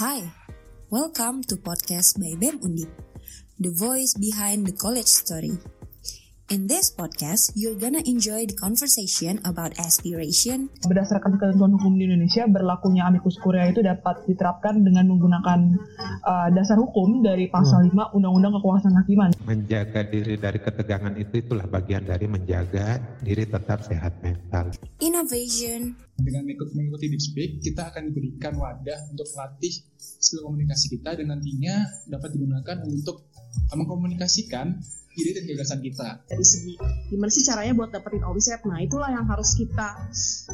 Hi, welcome to podcast by BEM Undip, the voice behind the college story. In this podcast, you're gonna enjoy the conversation about aspiration. Berdasarkan ketentuan hukum di Indonesia, berlakunya amicus curiae itu dapat diterapkan dengan menggunakan uh, dasar hukum dari pasal hmm. 5 Undang-Undang Kekuasaan Hakiman. Menjaga diri dari ketegangan itu itulah bagian dari menjaga diri tetap sehat mental. Innovation. Dengan mengikuti Deep Speak, kita akan diberikan wadah untuk melatih skill komunikasi kita dan nantinya dapat digunakan untuk mengkomunikasikan ide dan gagasan kita. Dari segi gimana sih caranya buat dapetin omset, nah itulah yang harus kita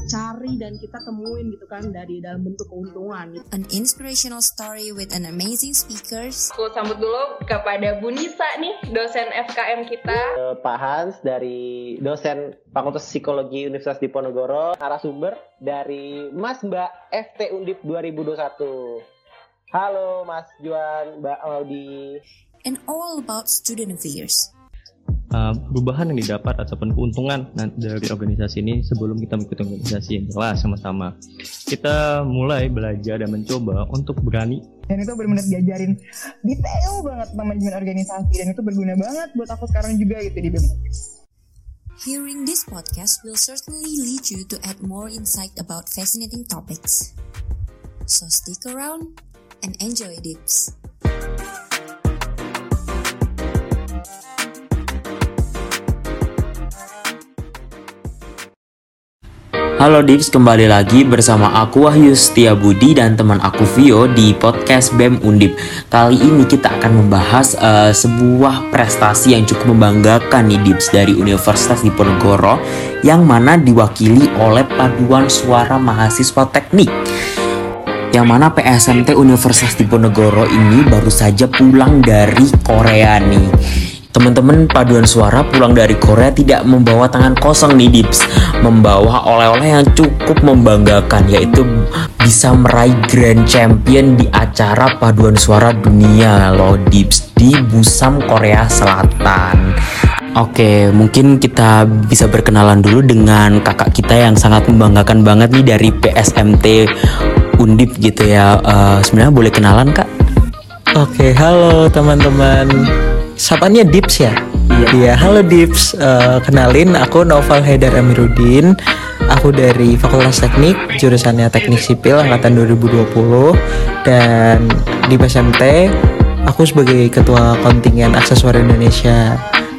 cari dan kita temuin gitu kan dari dalam bentuk keuntungan. An inspirational story with an amazing speakers. Aku sambut dulu kepada Bu Nisa nih, dosen FKM kita. Uh, Pak Hans dari dosen Fakultas Psikologi Universitas Diponegoro, narasumber dari Mas Mbak FT Undip 2021. Halo Mas Juan, Mbak Maudi and all about student affairs. Uh, perubahan yang didapat ataupun keuntungan dari organisasi ini sebelum kita mengikuti organisasi yang jelas sama-sama. Kita mulai belajar dan mencoba untuk berani. Dan itu benar-benar diajarin detail banget manajemen organisasi dan itu berguna banget buat aku sekarang juga gitu di BEM. Hearing this podcast will certainly lead you to add more insight about fascinating topics. So stick around and enjoy Dips. Halo Dips, kembali lagi bersama aku Wahyu Setia Budi dan teman aku Vio di podcast BEM Undip. Kali ini kita akan membahas uh, sebuah prestasi yang cukup membanggakan nih Dips dari Universitas Diponegoro yang mana diwakili oleh paduan suara mahasiswa teknik yang mana PSMT Universitas Diponegoro ini baru saja pulang dari Korea nih Teman-teman paduan suara pulang dari Korea tidak membawa tangan kosong nih Dips. Membawa oleh-oleh yang cukup membanggakan Yaitu bisa meraih Grand Champion di acara paduan suara dunia loh Dips Di Busam Korea Selatan. Oke, mungkin kita bisa berkenalan dulu dengan kakak kita yang sangat membanggakan banget nih dari PSMT Undip gitu ya. Uh, Sebenarnya boleh kenalan kak? Oke, halo teman-teman sapanya Dips ya? Iya. Iya, halo Dips. Uh, kenalin aku Noval Haidar Amiruddin. Aku dari Fakultas Teknik, jurusannya Teknik Sipil angkatan 2020 dan di PSMT aku sebagai ketua kontingen aksesoris Indonesia.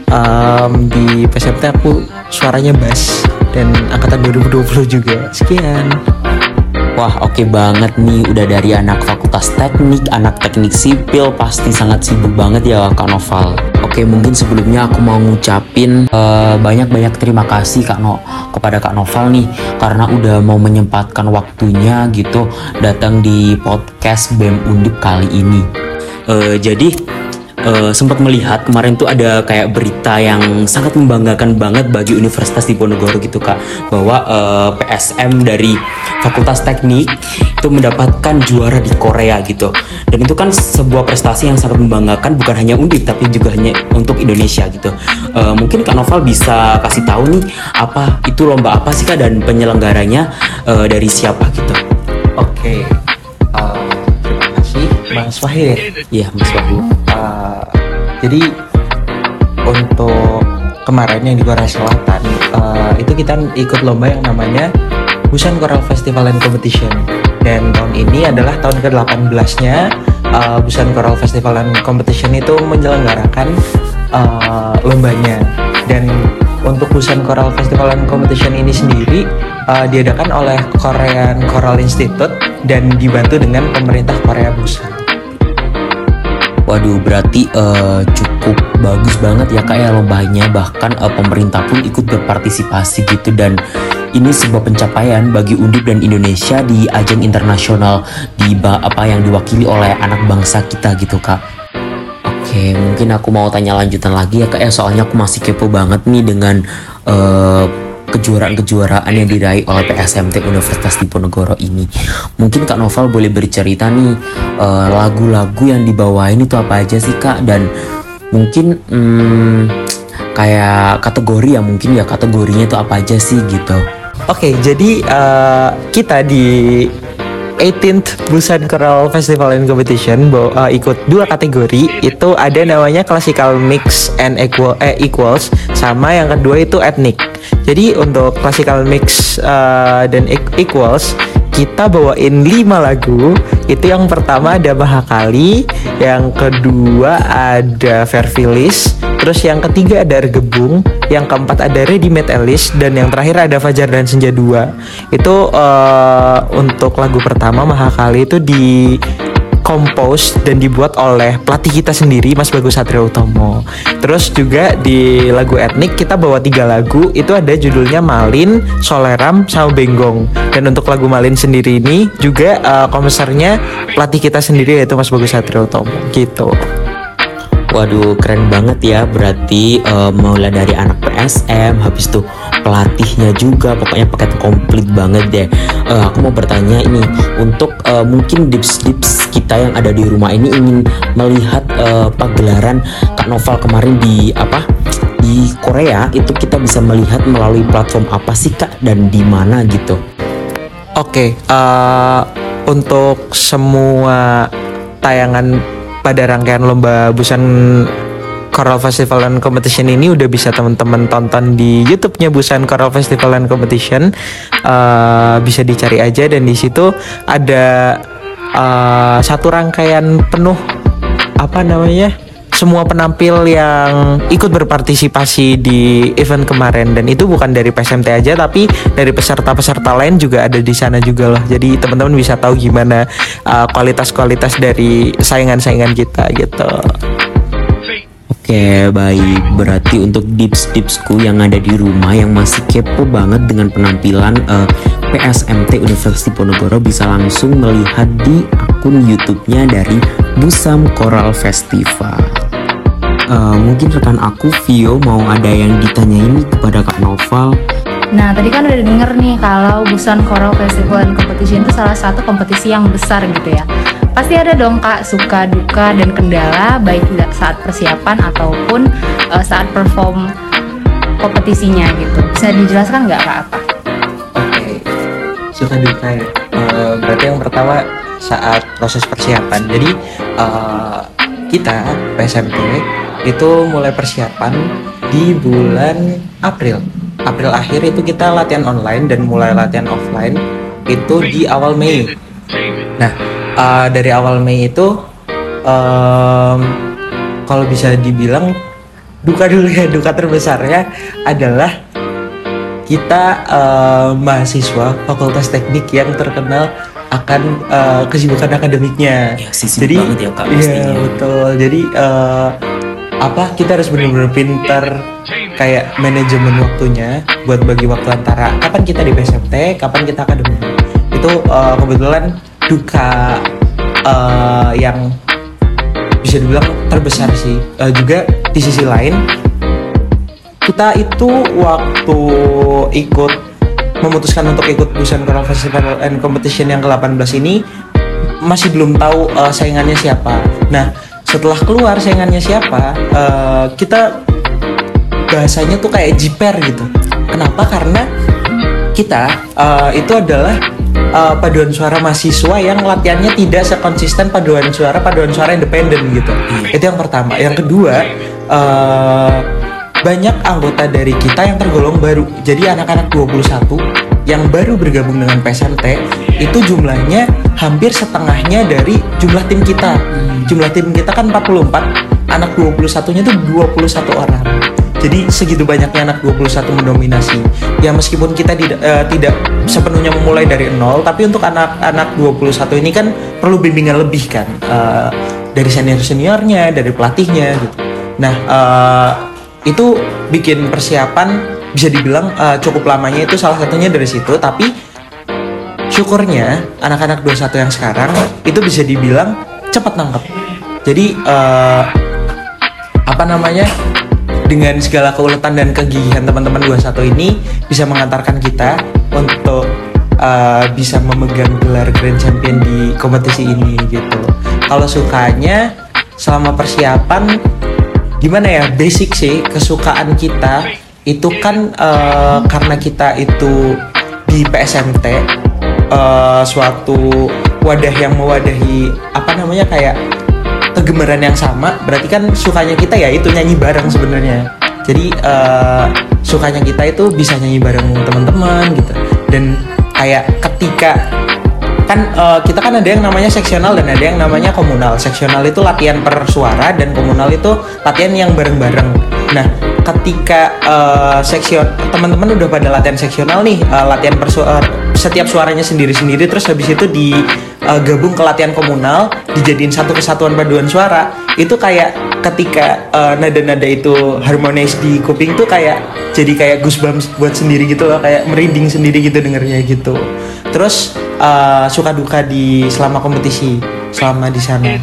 Um, di PSMT aku suaranya bass dan angkatan 2020 juga. Sekian. Wah oke okay banget nih udah dari anak fakultas teknik, anak teknik sipil pasti sangat sibuk banget ya Kak Noval. Oke okay, mungkin sebelumnya aku mau ngucapin uh, banyak-banyak terima kasih Kak No kepada Kak Noval nih karena udah mau menyempatkan waktunya gitu datang di podcast BEM Undip kali ini. Uh, jadi uh, sempat melihat kemarin tuh ada kayak berita yang sangat membanggakan banget bagi Universitas Diponegoro gitu kak bahwa uh, eh, PSM dari Fakultas Teknik itu mendapatkan juara di Korea gitu dan itu kan sebuah prestasi yang sangat membanggakan bukan hanya Undip tapi juga hanya untuk Indonesia gitu uh, mungkin Kak Noval bisa kasih tahu nih apa itu lomba apa sih kak dan penyelenggaranya uh, dari siapa gitu oke okay. Mas Wahid ya? Iya Mas Wahid. Uh, jadi untuk kemarin yang di Korea Selatan uh, itu kita ikut lomba yang namanya Busan Choral Festival and Competition dan tahun ini adalah tahun ke-18-nya uh, Busan Choral Festival and Competition itu menyelenggarakan uh, lombanya dan untuk Busan Choral Festival and Competition ini sendiri uh, diadakan oleh Korean Choral Institute dan dibantu dengan pemerintah Korea Busan. Waduh, berarti uh, cukup bagus banget ya kak ya lombanya. Bahkan uh, pemerintah pun ikut berpartisipasi gitu dan ini sebuah pencapaian bagi Undip dan Indonesia di ajang internasional di apa yang diwakili oleh anak bangsa kita gitu kak. Oke, mungkin aku mau tanya lanjutan lagi ya kak ya soalnya aku masih kepo banget nih dengan uh, kejuaraan-kejuaraan yang diraih oleh PSMT Universitas Diponegoro ini. Mungkin Kak Novel boleh bercerita nih eh, lagu-lagu uh, yang dibawain itu apa aja sih Kak dan mungkin hmm, kayak kategori ya mungkin ya kategorinya itu apa aja sih gitu. Oke, okay, jadi uh, kita di 18th Busan Choral Festival and Competition bo- uh, ikut dua kategori. Itu ada namanya classical mix and equal eh, equals sama yang kedua itu ethnic. Jadi untuk classical mix uh, dan e- equals kita bawain 5 lagu. Itu yang pertama ada Mahakali yang kedua ada Vervilis terus yang ketiga ada Ergebung yang keempat ada Ready Made Alice dan yang terakhir ada Fajar dan Senja 2 itu eh, untuk lagu pertama Mahakali itu di compose dan dibuat oleh pelatih kita sendiri Mas Bagus Satrio Utomo. Terus juga di lagu etnik kita bawa tiga lagu itu ada judulnya Malin, Soleram, sama Benggong. Dan untuk lagu Malin sendiri ini juga uh, komposernya pelatih kita sendiri yaitu Mas Bagus Satrio Utomo gitu. Waduh, keren banget ya. Berarti eh, mulai dari anak PSM, habis itu pelatihnya juga, pokoknya paket komplit banget deh. Eh, aku mau bertanya ini, untuk eh, mungkin dips-dips kita yang ada di rumah ini ingin melihat eh, pagelaran Kak Noval kemarin di apa? Di Korea itu kita bisa melihat melalui platform apa sih Kak dan di mana gitu? Oke, eh, untuk semua tayangan pada rangkaian lomba Busan Choral Festival and Competition ini udah bisa teman-teman tonton di YouTube-nya Busan Choral Festival and Competition. Eh, bisa dicari aja dan di situ ada eh, satu rangkaian penuh apa namanya? Semua penampil yang ikut berpartisipasi di event kemarin dan itu bukan dari PSMT aja tapi dari peserta-peserta lain juga ada di sana juga loh. Jadi teman-teman bisa tahu gimana uh, kualitas-kualitas dari saingan-saingan kita gitu. Oke baik berarti untuk dips-dipsku yang ada di rumah yang masih kepo banget dengan penampilan eh, PSMT Universitas Diponegoro bisa langsung melihat di akun YouTube-nya dari Busam Choral Festival. Eh, mungkin rekan aku Vio mau ada yang ditanyain nih kepada Kak Noval. Nah, tadi kan udah denger nih kalau Busan Choral Festival and Competition itu salah satu kompetisi yang besar gitu ya. Pasti ada dong kak suka duka dan kendala baik tidak saat persiapan ataupun eh, saat perform kompetisinya gitu. Bisa dijelaskan nggak kak apa? Oke, suka duka ya. Eh, berarti yang pertama saat proses persiapan. Jadi eh, kita PSMT itu mulai persiapan di bulan April. April akhir itu kita latihan online dan mulai latihan offline itu di awal Mei. Nah, eh, dari awal Mei itu em, kalau bisa dibilang duka dulu ya duka terbesarnya adalah kita eh, mahasiswa Fakultas Teknik yang terkenal akan eh, kesibukan akademiknya. sibuk Jadi banget ya, Kak, Iya betul. Jadi eh, apa kita harus benar-benar pintar kayak manajemen waktunya buat bagi waktu antara kapan kita di PSMT, kapan kita akademik. Itu eh, kebetulan duka eh, yang bisa dibilang terbesar sih. Eh, juga di sisi lain kita itu waktu ikut memutuskan untuk ikut Busan Choral Festival and Competition yang ke-18 ini masih belum tahu eh, saingannya siapa. Nah, setelah keluar saingannya siapa, eh, kita bahasanya tuh kayak jiper gitu. Kenapa? Karena kita eh, itu adalah eh, paduan suara mahasiswa yang latihannya tidak sekonsisten paduan suara paduan suara independen gitu. Itu yang pertama. Yang kedua, eh, banyak anggota dari kita yang tergolong baru. Jadi anak-anak 21 yang baru bergabung dengan PSMT itu jumlahnya hampir setengahnya dari jumlah tim kita. Jumlah tim kita kan 44, anak 21-nya tuh 21 orang. Jadi segitu banyaknya anak 21 mendominasi. Ya meskipun kita tidak eh, tidak sepenuhnya memulai dari nol, tapi untuk anak-anak 21 ini kan perlu bimbingan lebih kan Eh, dari senior-seniornya, dari pelatihnya gitu. Nah, eh, itu bikin persiapan bisa dibilang eh, cukup lamanya itu salah satunya dari situ, tapi syukurnya anak-anak 21 yang sekarang itu bisa dibilang cepat nangkep. Jadi eh, apa namanya? dengan segala keuletan dan kegigihan teman-teman 21 ini bisa mengantarkan kita untuk uh, bisa memegang gelar Grand Champion di kompetisi ini gitu. Kalau sukanya selama persiapan gimana ya basic sih kesukaan kita itu kan uh, karena kita itu di PSMT uh, suatu wadah yang mewadahi apa namanya kayak kegemaran yang sama berarti kan sukanya kita ya itu nyanyi bareng sebenarnya. Jadi eh, sukanya kita itu bisa nyanyi bareng teman-teman gitu. Dan kayak ketika kan eh, kita kan ada yang namanya seksional dan ada yang namanya komunal. Seksional itu latihan per suara dan komunal itu latihan yang bareng-bareng. Nah ketika eh, seksion teman-teman udah pada latihan seksional nih eh, latihan per suara setiap suaranya sendiri-sendiri terus habis itu digabung ke latihan komunal dijadiin satu kesatuan paduan suara itu kayak ketika nada-nada itu harmonis di kuping tuh kayak jadi kayak goosebumps buat sendiri gitu loh kayak merinding sendiri gitu dengernya gitu. Terus eh, suka duka di selama kompetisi selama di sana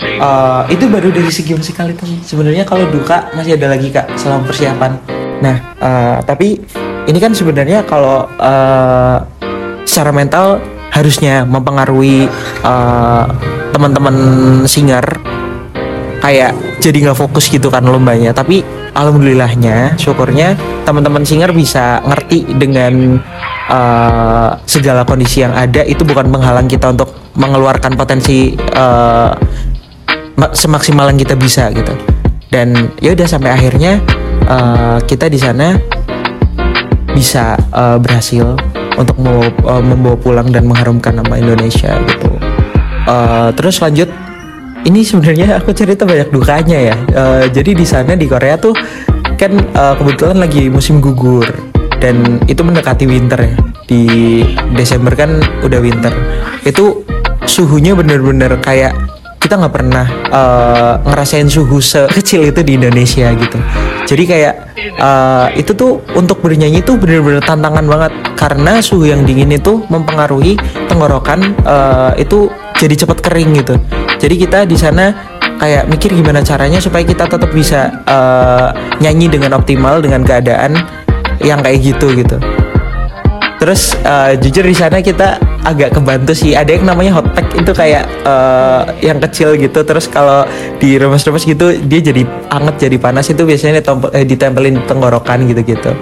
Eh, itu baru dari segi musikal itu sebenarnya kalau duka masih ada lagi kak selama persiapan. Nah eh, tapi ini kan sebenarnya kalau eh, secara mental harusnya mempengaruhi eh, teman-teman singer kayak jadi nggak fokus gitu kan lombanya. Tapi alhamdulillahnya syukurnya teman-teman singer bisa ngerti dengan eh, segala kondisi yang ada. Itu bukan menghalang kita untuk mengeluarkan potensi ma- semaksimal yang kita bisa gitu. Dan ya udah sampai akhirnya eh, kita di sana bisa eh, berhasil untuk membawa, eh, membawa pulang dan mengharumkan nama Indonesia gitu. Eh, terus lanjut ini sebenarnya aku cerita banyak dukanya ya. Eh, jadi di sana di Korea tuh kan eh, kebetulan lagi musim gugur dan itu mendekati winter ya. Di Desember kan udah winter. Itu suhunya bener-bener kayak kita nggak pernah eh, ngerasain suhu sekecil itu di Indonesia gitu. Jadi kayak eh, itu tuh untuk bernyanyi tuh bener-bener tantangan banget. Karena suhu yang dingin itu mempengaruhi tenggorokan eh, itu jadi cepat kering gitu. Jadi kita di sana kayak mikir gimana caranya supaya kita tetap bisa eh, nyanyi dengan optimal dengan keadaan yang kayak gitu gitu. Terus eh, jujur di sana kita agak kebantu sih. Ada yang namanya hot pack itu kayak eh, yang kecil gitu. Terus kalau di remes-remes gitu dia jadi anget jadi panas itu biasanya ditompel- eh, ditempelin tenggorokan gitu-gitu.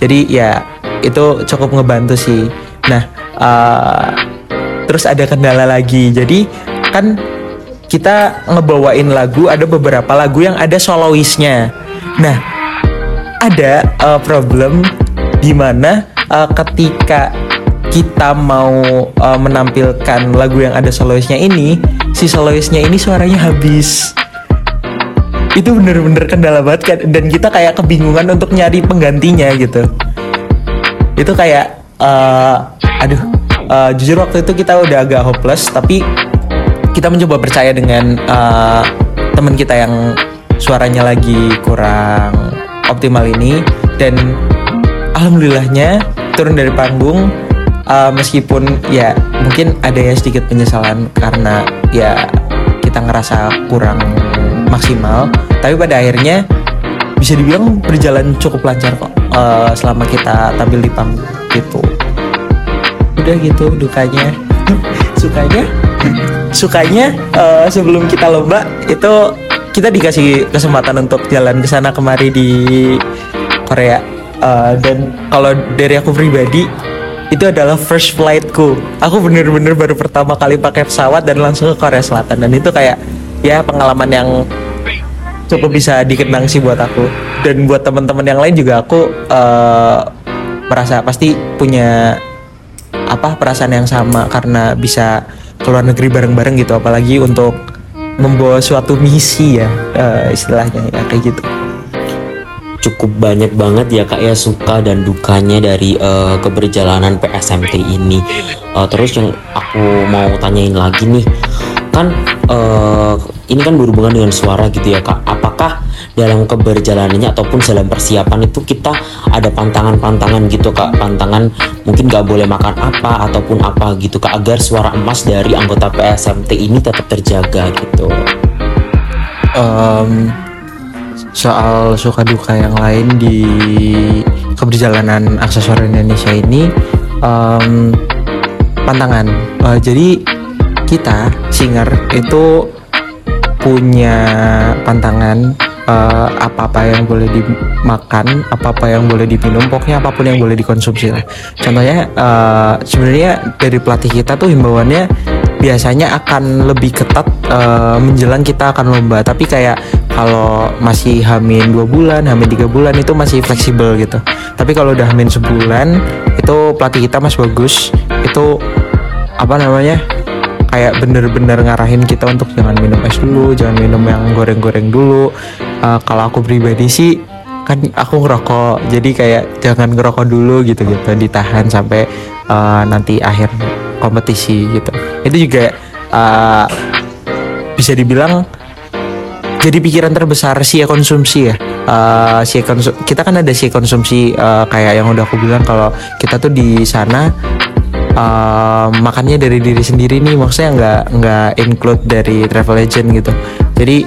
Jadi ya itu cukup ngebantu sih. Nah eh, terus ada kendala lagi. Jadi kan kita ngebawain lagu ada beberapa lagu yang ada soloistnya. Nah ada eh, problem di mana eh, ketika kita mau eh, menampilkan lagu yang ada soloistnya ini, si soloistnya ini suaranya habis. Itu bener-bener kendala banget kan dan kita kayak kebingungan untuk nyari penggantinya gitu. Itu kayak eh, aduh eh, jujur waktu itu kita udah agak hopeless tapi kita mencoba percaya dengan eh, teman kita yang suaranya lagi kurang optimal ini dan alhamdulillahnya turun dari panggung uh, meskipun ya mungkin ada ya sedikit penyesalan karena ya kita ngerasa kurang maksimal. Tapi pada akhirnya bisa dibilang berjalan cukup lancar kok uh, selama kita tampil di panggung gitu. Udah gitu dukanya. Sukanya? Sukanya eh, sebelum kita lomba itu kita dikasih kesempatan untuk jalan ke sana kemari di Korea. Eh, dan kalau dari aku pribadi itu adalah first flightku. Aku bener-bener baru pertama kali pakai pesawat dan langsung ke Korea Selatan. Dan itu kayak ya pengalaman yang cukup bisa dikenang sih buat aku. Dan buat teman-teman yang lain juga aku eh, merasa pasti punya apa perasaan yang sama karena bisa keluar negeri bareng-bareng gitu. Apalagi untuk membawa suatu misi ya eh, istilahnya ya kayak gitu cukup banyak banget ya kak ya suka dan dukanya dari eh, keberjalanan PSMT ini. Eh, terus yang aku mau tanyain lagi nih kan eh, ini kan berhubungan dengan suara gitu ya kak. Apakah dalam keberjalanannya ataupun dalam persiapan itu kita ada pantangan-pantangan gitu kak? Pantangan mungkin nggak boleh makan apa ataupun apa gitu kak agar suara emas dari anggota PSMT ini tetap terjaga gitu. Em, soal suka duka yang lain di keberjalanan aksesoris Indonesia ini em, pantangan. Eh, jadi kita singer itu punya pantangan eh, apa-apa yang boleh dimakan apa-apa yang boleh diminum pokoknya apa pun yang boleh dikonsumsi lah. Contohnya eh, sebenarnya dari pelatih kita tuh himbauannya biasanya akan lebih ketat uh, menjelang kita akan lomba. Tapi kayak kalau masih hamin dua bulan hamin tiga bulan itu masih fleksibel gitu. Tapi kalau udah hamin sebulan itu pelatih kita mas bagus itu apa namanya kayak bener-bener ngarahin kita untuk jangan minum es dulu jangan minum yang goreng-goreng dulu. Uh, kalau aku pribadi sih kan aku ngerokok jadi kayak jangan ngerokok dulu gitu gitu ditahan sampai uh, nanti akhir kompetisi gitu itu juga uh, bisa dibilang jadi pikiran terbesar sih konsumsi ya. Uh, si konsum kita kan ada si konsumsi uh, kayak yang udah aku bilang kalau kita tuh di sana uh, makannya dari diri sendiri nih. Maksudnya nggak nggak include dari travel agent gitu. Jadi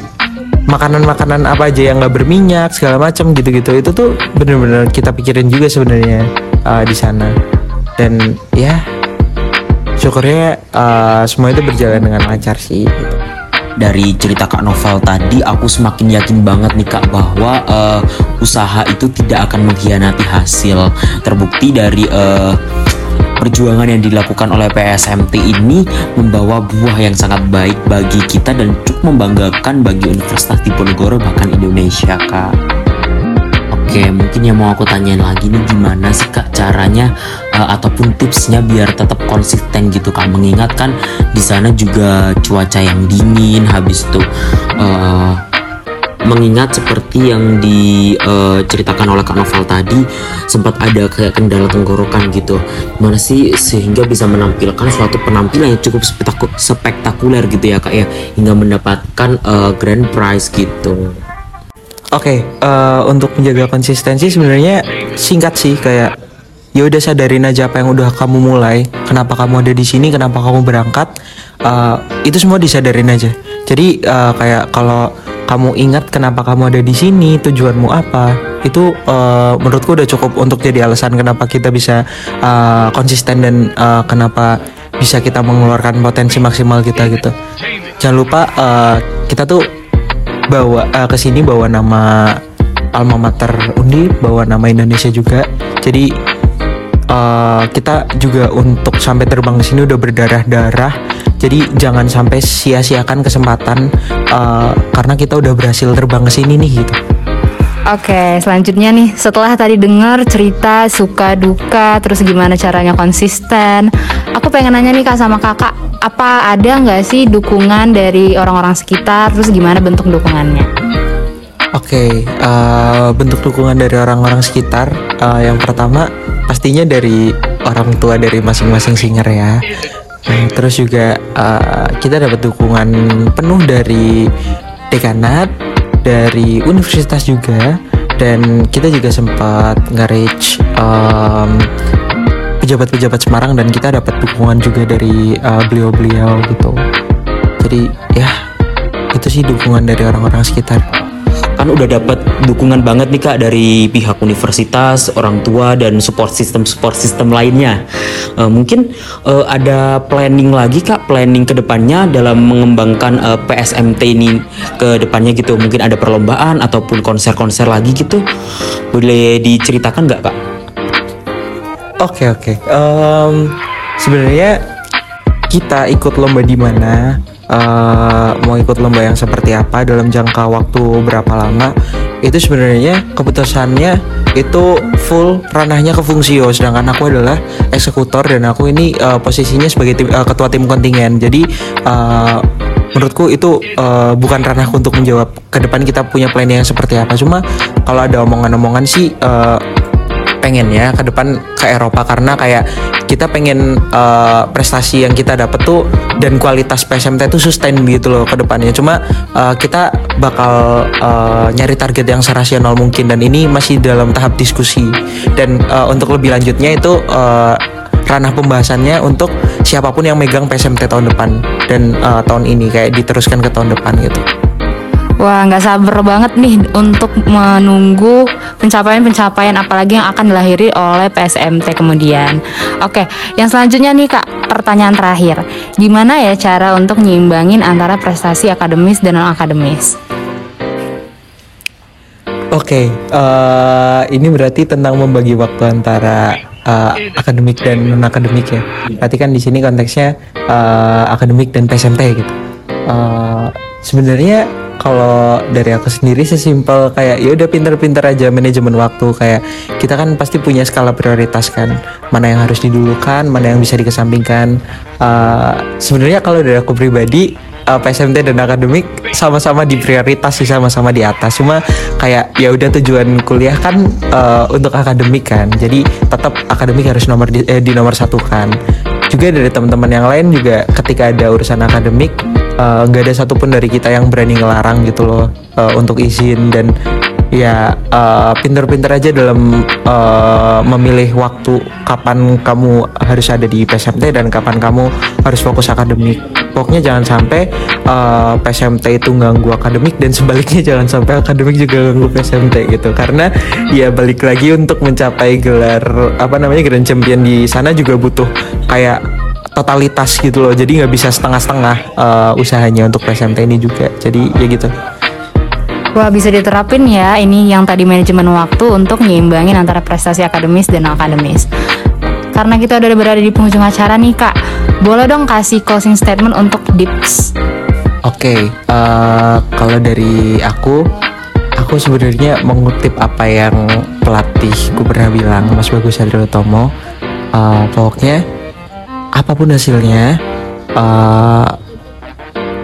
makanan-makanan apa aja yang nggak berminyak segala macam gitu-gitu itu tuh bener-bener kita pikirin juga sebenarnya uh, di sana. Dan ya syukurnya uh, semua itu berjalan dengan lancar sih gitu. dari cerita Kak Novel tadi aku semakin yakin banget nih Kak bahwa uh, usaha itu tidak akan mengkhianati hasil terbukti dari uh, perjuangan yang dilakukan oleh PSMT ini membawa buah yang sangat baik bagi kita dan cukup membanggakan bagi Universitas Diponegoro bahkan Indonesia kak. Oke, mungkin yang mau aku tanyain lagi nih gimana sih kak caranya uh, ataupun tipsnya biar tetap konsisten gitu kak? Mengingatkan di sana juga cuaca yang dingin habis itu uh, mengingat seperti yang diceritakan uh, oleh Kak Novel tadi sempat ada kayak kendala tenggorokan gitu. Mana sih sehingga bisa menampilkan suatu penampilan yang cukup spektakuler gitu ya Kak ya? Hingga mendapatkan uh, grand prize gitu Oke, okay, uh, eh, untuk menjaga konsistensi sebenarnya singkat sih kayak ya udah sadarin aja apa yang udah kamu mulai, kenapa kamu ada di sini, kenapa kamu berangkat, uh, itu semua disadarin aja. Jadi uh, kayak kalau kamu ingat kenapa kamu ada di sini, tujuanmu apa, itu uh, menurutku udah cukup untuk jadi alasan kenapa kita bisa uh, konsisten dan uh, kenapa bisa kita mengeluarkan potensi maksimal kita gitu. Jangan lupa uh, kita tuh bawa uh, ke sini bawa nama alma mater Undi, bawa nama Indonesia juga. Jadi uh, kita juga untuk sampai terbang ke sini udah berdarah-darah jadi jangan sampai sia-siakan kesempatan uh, karena kita udah berhasil terbang ke sini nih gitu. Oke, selanjutnya nih setelah tadi dengar cerita suka duka, terus gimana caranya konsisten, aku pengen nanya nih kak sama kakak, apa ada nggak sih dukungan dari orang-orang sekitar, terus gimana bentuk dukungannya? Oke, uh, bentuk dukungan dari orang-orang sekitar, uh, yang pertama pastinya dari orang tua dari masing-masing singer ya. Nah, terus juga uh, kita dapat dukungan penuh dari dekanat, dari universitas juga, dan kita juga sempat nge-reach um, pejabat-pejabat Semarang dan kita dapat dukungan juga dari uh, beliau-beliau gitu. Jadi ya itu sih dukungan dari orang-orang sekitar kan udah dapat dukungan banget nih kak dari pihak universitas, orang tua dan support system support system lainnya. Uh, mungkin uh, ada planning lagi kak, planning ke depannya dalam mengembangkan uh, eh, PSMT ini ke depannya gitu. Mungkin ada perlombaan ataupun konser-konser lagi gitu. Boleh diceritakan nggak kak? Oke okay, oke. Okay. Um, Sebenarnya kita ikut lomba di mana uh, mau ikut lomba yang seperti apa dalam jangka waktu berapa lama itu sebenarnya keputusannya itu full ranahnya ke Fungsio sedangkan aku adalah eksekutor dan aku ini uh, posisinya sebagai tim, uh, ketua tim kontingen jadi uh, menurutku itu uh, bukan ranahku untuk menjawab ke depan kita punya plan yang seperti apa cuma kalau ada omongan-omongan sih uh, pengen ya ke depan ke Eropa karena kayak kita pengen uh, prestasi yang kita dapat tuh dan kualitas PSMT itu sustain gitu loh ke depannya. Cuma uh, kita bakal uh, nyari target yang serasional mungkin dan ini masih dalam tahap diskusi. Dan uh, untuk lebih lanjutnya itu uh, ranah pembahasannya untuk siapa pun yang megang PSMT tahun depan dan uh, tahun ini kayak diteruskan ke tahun depan gitu. Wah, nggak sabar banget nih untuk menunggu pencapaian-pencapaian apalagi yang akan dilahiri oleh PSMT kemudian. Oke, yang selanjutnya nih Kak, pertanyaan terakhir. Gimana ya cara untuk nyimbangin antara prestasi akademis dan non-akademis? Oke, uh, ini berarti tentang membagi waktu antara uh, akademik dan non akademik ya. Berarti kan di sini konteksnya uh, akademik dan PSMT gitu. Uh, Sebenarnya kalau dari aku sendiri sesimpel kayak ya udah pinter-pinter aja manajemen waktu. Kayak kita kan pasti punya skala prioritas kan. Mana yang harus didulukan mana yang bisa dikesampingkan. Uh, sebenarnya kalau dari aku pribadi uh, PSMT dan akademik sama-sama di prioritas sih sama-sama di atas. Cuma kayak ya udah tujuan kuliah kan uh, untuk akademik kan. Jadi tetap akademik harus nomor di, eh, di nomor satu kan juga dari teman-teman yang lain juga ketika ada urusan akademik nggak uh, ada satupun dari kita yang berani ngelarang gitu loh uh, untuk izin dan ya uh, pinter-pinter aja dalam uh, memilih waktu kapan kamu harus ada di PSMT dan kapan kamu harus fokus akademik pokoknya jangan sampai uh, PSMT itu ganggu akademik dan sebaliknya jangan sampai akademik juga ganggu PSMT gitu. Karena ya balik lagi untuk mencapai gelar apa namanya Grand Champion di sana juga butuh kayak totalitas gitu loh. Jadi nggak bisa setengah-setengah uh, usahanya untuk PSMT ini juga. Jadi ya gitu. Wah bisa diterapin ya ini yang tadi manajemen waktu untuk nyimbangin antara prestasi akademis dan akademis. Karena kita udah berada di penghujung acara nih kak, boleh dong kasih closing statement untuk Dips. Oke, okay, uh, kalau dari aku, aku sebenarnya mengutip apa yang pelatihku pernah bilang, Mas Bagus Sadril Tomo. Uh, pokoknya apa pun hasilnya, uh,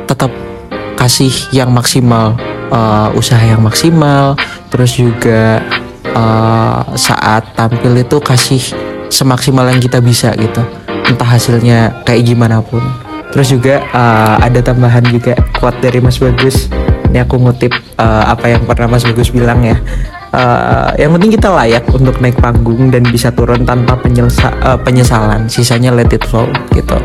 tetap kasih yang maksimal uh, usaha yang maksimal terus juga uh, saat tampil itu kasih semaksimal yang kita bisa gitu. Entah hasilnya kayak gimana pun. Terus juga uh, ada tambahan juga kuat dari Mas Bagus. Ini aku ngutip uh, apa yang pernah Mas Bagus bilang ya. Uh, yang penting kita layak untuk naik panggung dan bisa turun tanpa penyelesa uh, penyesalan. Sisanya let it flow gitu.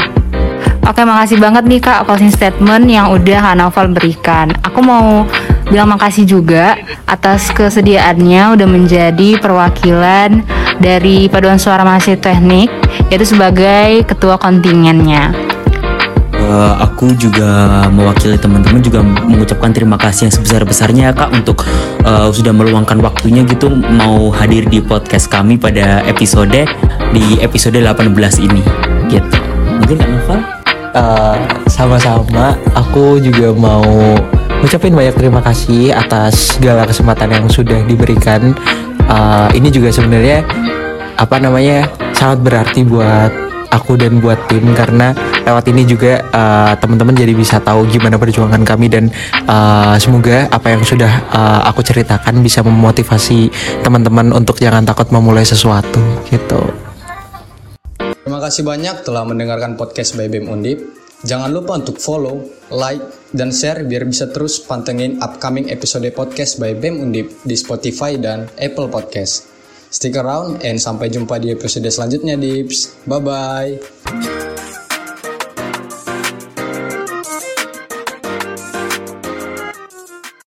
Oke, makasih banget nih Kak closing statement yang udah Kak Novel berikan. Aku mau bilang makasih juga atas kesediaannya udah menjadi perwakilan dari Paduan Suara Mahasiswa Teknik yaitu sebagai ketua kontingennya. Uh, aku juga mewakili teman-teman juga mengucapkan terima kasih yang sebesar-besarnya kak untuk uh, sudah meluangkan waktunya gitu mau hadir di podcast kami pada episode di episode 18 ini. Gitu. Mungkin kak Novel? Uh, sama-sama. Aku juga mau ucapin banyak terima kasih atas segala kesempatan yang sudah diberikan uh, ini juga sebenarnya apa namanya sangat berarti buat aku dan buat tim karena lewat ini juga uh, teman-teman jadi bisa tahu gimana perjuangan kami dan uh, semoga apa yang sudah uh, aku ceritakan bisa memotivasi teman-teman untuk jangan takut memulai sesuatu gitu. Terima kasih banyak telah mendengarkan podcast by BEM Undip. Jangan lupa untuk follow, like, dan share biar bisa terus pantengin upcoming episode podcast by BEM Undip di Spotify dan Apple Podcast. Stick around and sampai jumpa di episode selanjutnya, Dips. Bye-bye.